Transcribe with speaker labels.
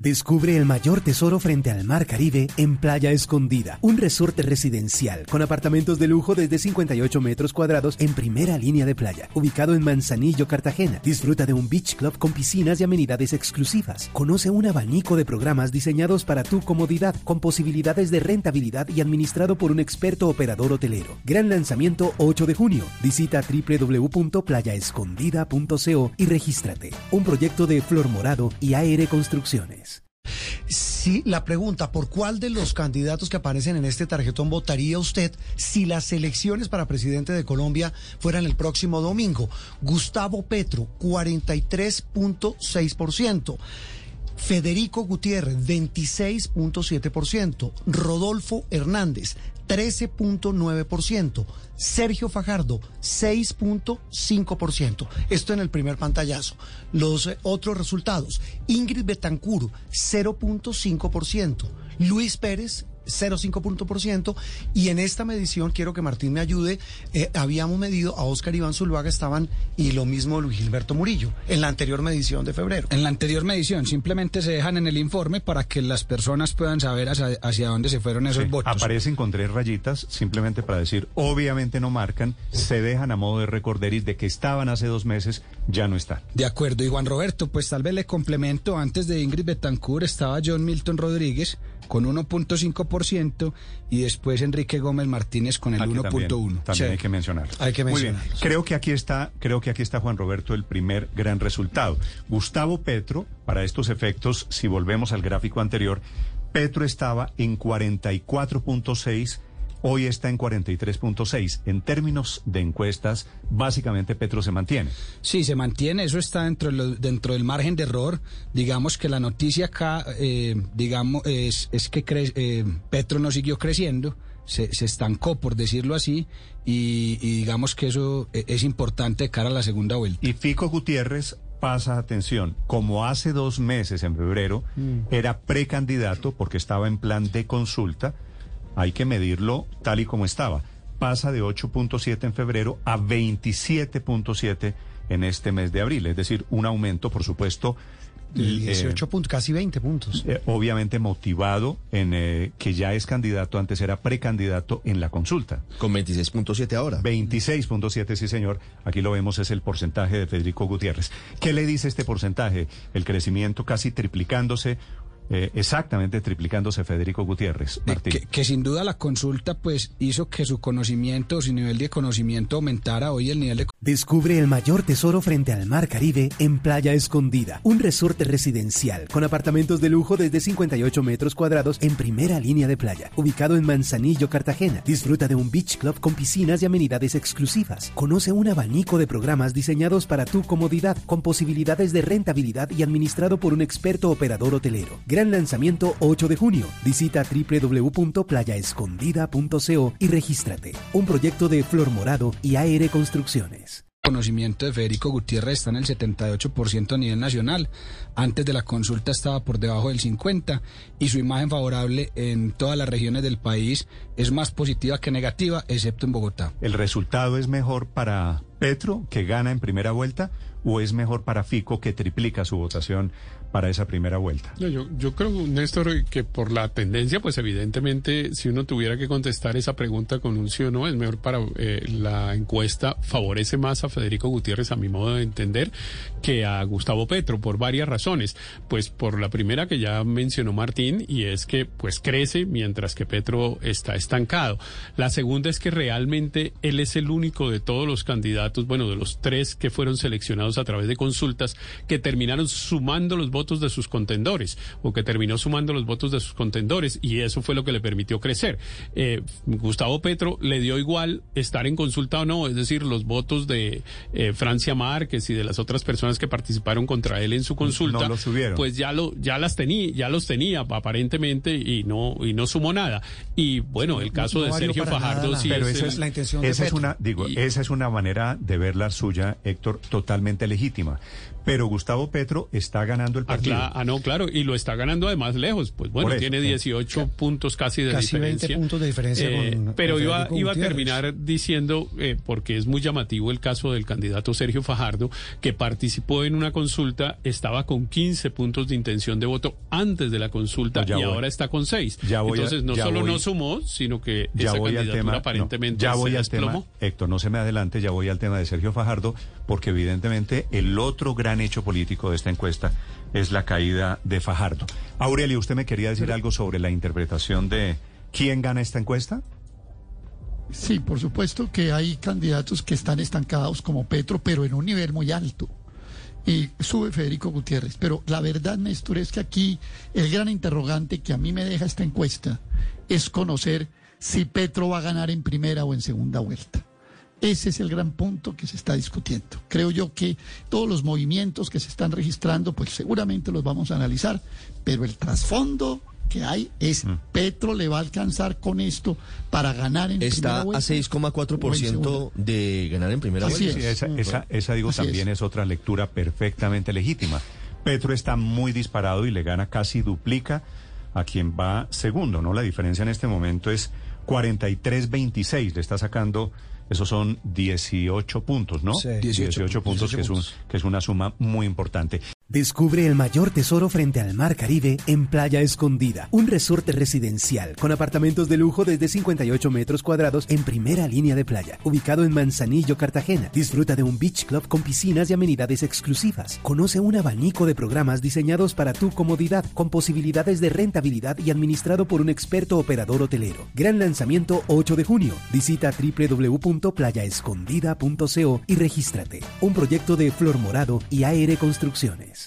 Speaker 1: Descubre el mayor tesoro frente al mar Caribe en Playa Escondida, un resorte residencial con apartamentos de lujo desde 58 metros cuadrados en primera línea de playa, ubicado en Manzanillo, Cartagena. Disfruta de un beach club con piscinas y amenidades exclusivas. Conoce un abanico de programas diseñados para tu comodidad, con posibilidades de rentabilidad y administrado por un experto operador hotelero. Gran lanzamiento 8 de junio. Visita www.playaescondida.co y regístrate. Un proyecto de Flor Morado y AR Construcciones.
Speaker 2: Sí, la pregunta, ¿por cuál de los candidatos que aparecen en este tarjetón votaría usted si las elecciones para presidente de Colombia fueran el próximo domingo? Gustavo Petro, 43.6%. Federico Gutiérrez, 26.7%. Rodolfo Hernández, 13.9%. Sergio Fajardo, 6.5%. Esto en el primer pantallazo. Los eh, otros resultados. Ingrid Betancur, 0.5%. Luis Pérez, 0,5 Y en esta medición, quiero que Martín me ayude, eh, habíamos medido a Oscar Iván Zuluaga, estaban, y lo mismo Luis Gilberto Murillo, en la anterior medición de febrero.
Speaker 3: En la anterior medición, simplemente se dejan en el informe para que las personas puedan saber hacia, dónde se fueron esos votos.
Speaker 4: Aparecen con tres rayitas, simplemente para decir, obviamente no marcan, se dejan a modo de recorderis de que estaban hace dos meses, ya no están.
Speaker 3: De acuerdo, y Juan Roberto, pues tal vez le complemento, antes de Ingrid Betancourt estaba John Milton Rodríguez, con 1.5% y después Enrique Gómez Martínez con el 1.1.
Speaker 4: También, hay que mencionar.
Speaker 2: Hay que mencionar.
Speaker 4: Muy bien. Creo que aquí está, creo que aquí está Juan Roberto el primer gran resultado. Gustavo Petro, para estos efectos, si volvemos al gráfico anterior, Petro estaba en 44.6 Hoy está en 43.6. En términos de encuestas, básicamente Petro se mantiene.
Speaker 3: Sí, se mantiene. Eso está dentro, dentro del margen de error. Digamos que la noticia acá, eh, digamos, es, que eh, Petro no siguió creciendo. Se, estancó, por decirlo así, y, digamos que eso e, es importante de cara a la segunda vuelta.
Speaker 4: Y Fico Gutiérrez pasa atención, como hace dos meses, en febrero, mm. era precandidato porque estaba en plan de consulta, hay que medirlo tal y como estaba. Pasa de 8.7 en febrero a 27.7 en este mes de abril, es decir, un aumento, por supuesto.
Speaker 2: De 18 eh, puntos, casi 20 puntos.
Speaker 4: Eh, obviamente motivado en eh, que ya es candidato, antes era precandidato en la consulta.
Speaker 5: Con 26.7 ahora.
Speaker 4: 26.7, sí señor. Aquí lo vemos, es el porcentaje de Federico Gutiérrez. ¿Qué le dice este porcentaje? El crecimiento casi triplicándose, eh, exactamente triplicándose Federico Gutiérrez.
Speaker 3: Martín. Que, sin duda la consulta pues hizo que su conocimiento, su nivel de conocimiento aumentara. Hoy el nivel de...
Speaker 1: Descubre el mayor tesoro frente al mar Caribe en Playa Escondida, un resorte residencial con apartamentos de lujo desde 58 metros cuadrados en primera línea de playa, ubicado en Manzanillo, Cartagena. Disfruta de un beach club con piscinas y amenidades exclusivas. Conoce un abanico de programas diseñados para tu comodidad, con posibilidades de rentabilidad y administrado por un experto operador hotelero Gran lanzamiento 8 de junio. Visita www.playaescondida.co y regístrate. Un proyecto de Flor Morado y AR Construcciones
Speaker 3: conocimiento de Federico Gutiérrez está en el 78% a nivel nacional. Antes de la consulta estaba por debajo del 50% y su imagen favorable en todas las regiones del país es más positiva que negativa, excepto en Bogotá.
Speaker 4: ¿El resultado es mejor para Petro, que gana en primera vuelta, o es mejor para Fico, que triplica su votación para esa primera vuelta.
Speaker 6: yo, yo creo, Néstor, que por la tendencia, pues evidentemente, si uno tuviera que contestar esa pregunta con un sí o no, es mejor para eh, la encuesta, favorece más a Federico Gutiérrez, a mi modo de entender, que a Gustavo Petro, por varias razones. Pues por la primera que ya mencionó Martín, y es que pues crece mientras que Petro está estancado. La segunda es que realmente él es el único de todos los candidatos, bueno, de los tres que fueron seleccionados a través de consultas, que terminaron sumando los votos de sus contendores o que terminó sumando los votos de sus contendores y eso fue lo que le permitió crecer. Eh, Gustavo Petro le dio igual estar en consulta o no, es decir, los votos de eh, Francia Márquez y de las otras personas que participaron contra él en su consulta, pues ya lo ya las tenía, ya los tenía aparentemente y no y no sumó nada. Y bueno, el caso de Sergio Fajardo sí
Speaker 4: Pero esa es la intención esa es una digo, esa es una manera de ver la suya, Héctor, totalmente legítima pero Gustavo Petro está ganando el
Speaker 6: Ah,
Speaker 4: partido.
Speaker 6: ah, no, claro, y lo está ganando además lejos. Pues bueno,
Speaker 4: eso,
Speaker 6: tiene
Speaker 4: sí.
Speaker 6: 18 puntos casi de
Speaker 2: Casi 20
Speaker 6: diferencia.
Speaker 2: puntos de diferencia
Speaker 6: Eh,
Speaker 2: con-
Speaker 6: Pero
Speaker 2: con
Speaker 6: iba, iba a terminar diciendo, eh, porque es muy llamativo el caso del candidato Sergio Fajardo, que participó en una consulta, estaba con 15 puntos de intención de voto antes de la consulta
Speaker 4: Pues ya
Speaker 6: y
Speaker 4: voy.
Speaker 6: ahora está con 6.
Speaker 4: Ya voy
Speaker 6: Entonces, no
Speaker 4: ya
Speaker 6: solo
Speaker 4: voy-
Speaker 6: no sumó, sino que
Speaker 4: Ya
Speaker 6: esa
Speaker 4: voy al
Speaker 6: candidatura
Speaker 4: tema. no,
Speaker 6: aparentemente
Speaker 4: ya
Speaker 6: se
Speaker 4: voy al
Speaker 6: desplomó.
Speaker 4: tema. Héctor, no se me adelante, ya voy al tema de Sergio Fajardo, porque evidentemente el otro gran hecho político de esta encuesta es la caída de Fajardo. Aurelio, ¿usted me quería decir algo sobre la interpretación de quién gana esta encuesta?
Speaker 5: Sí, por supuesto que hay candidatos que están estancados como Petro, pero en un nivel muy alto. Y sube Federico Gutiérrez. Pero la verdad, Néstor, es que aquí el gran interrogante que a mí me deja esta encuesta es conocer si Petro va a ganar en primera o en segunda vuelta. Ese es el gran punto que se está discutiendo. Creo yo que todos los movimientos que se están registrando, pues seguramente los vamos a analizar, pero el trasfondo que hay es Petro le va a alcanzar con esto para ganar en
Speaker 7: Está
Speaker 5: primera
Speaker 7: a
Speaker 5: vuelta o en
Speaker 7: 6,4%
Speaker 5: segunda.
Speaker 7: de ganar en primera
Speaker 5: Así
Speaker 7: vuelta.
Speaker 5: es.
Speaker 4: Sí, esa, esa, esa, digo,
Speaker 5: Así
Speaker 4: también
Speaker 5: es.
Speaker 4: es. otra lectura perfectamente legítima. Petro está muy disparado y le gana casi duplica a quien va segundo, ¿no? La diferencia en este momento es 43-26, le está sacando, esos son 18 puntos, ¿no?
Speaker 3: Sí.
Speaker 4: 18, puntos,
Speaker 3: 18
Speaker 4: que, es un-
Speaker 3: puntos.
Speaker 4: que es una suma muy importante.
Speaker 1: Descubre el mayor tesoro frente al mar Caribe en Playa Escondida, un resorte residencial con apartamentos de lujo desde 58 metros cuadrados en primera línea de playa, ubicado en Manzanillo, Cartagena. Disfruta de un beach club con piscinas y amenidades exclusivas. Conoce un abanico de programas diseñados para tu comodidad, con posibilidades de rentabilidad y administrado por un experto operador hotelero. Gran lanzamiento 8 de junio. Visita www.playaescondida.co y regístrate. Un proyecto de Flor Morado y AR Construcciones.